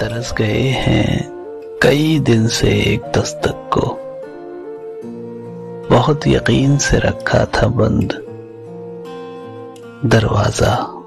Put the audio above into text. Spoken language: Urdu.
ترس گئے ہیں کئی دن سے ایک دستک کو۔ بہت یقین سے رکھا تھا بند۔ دروازہ۔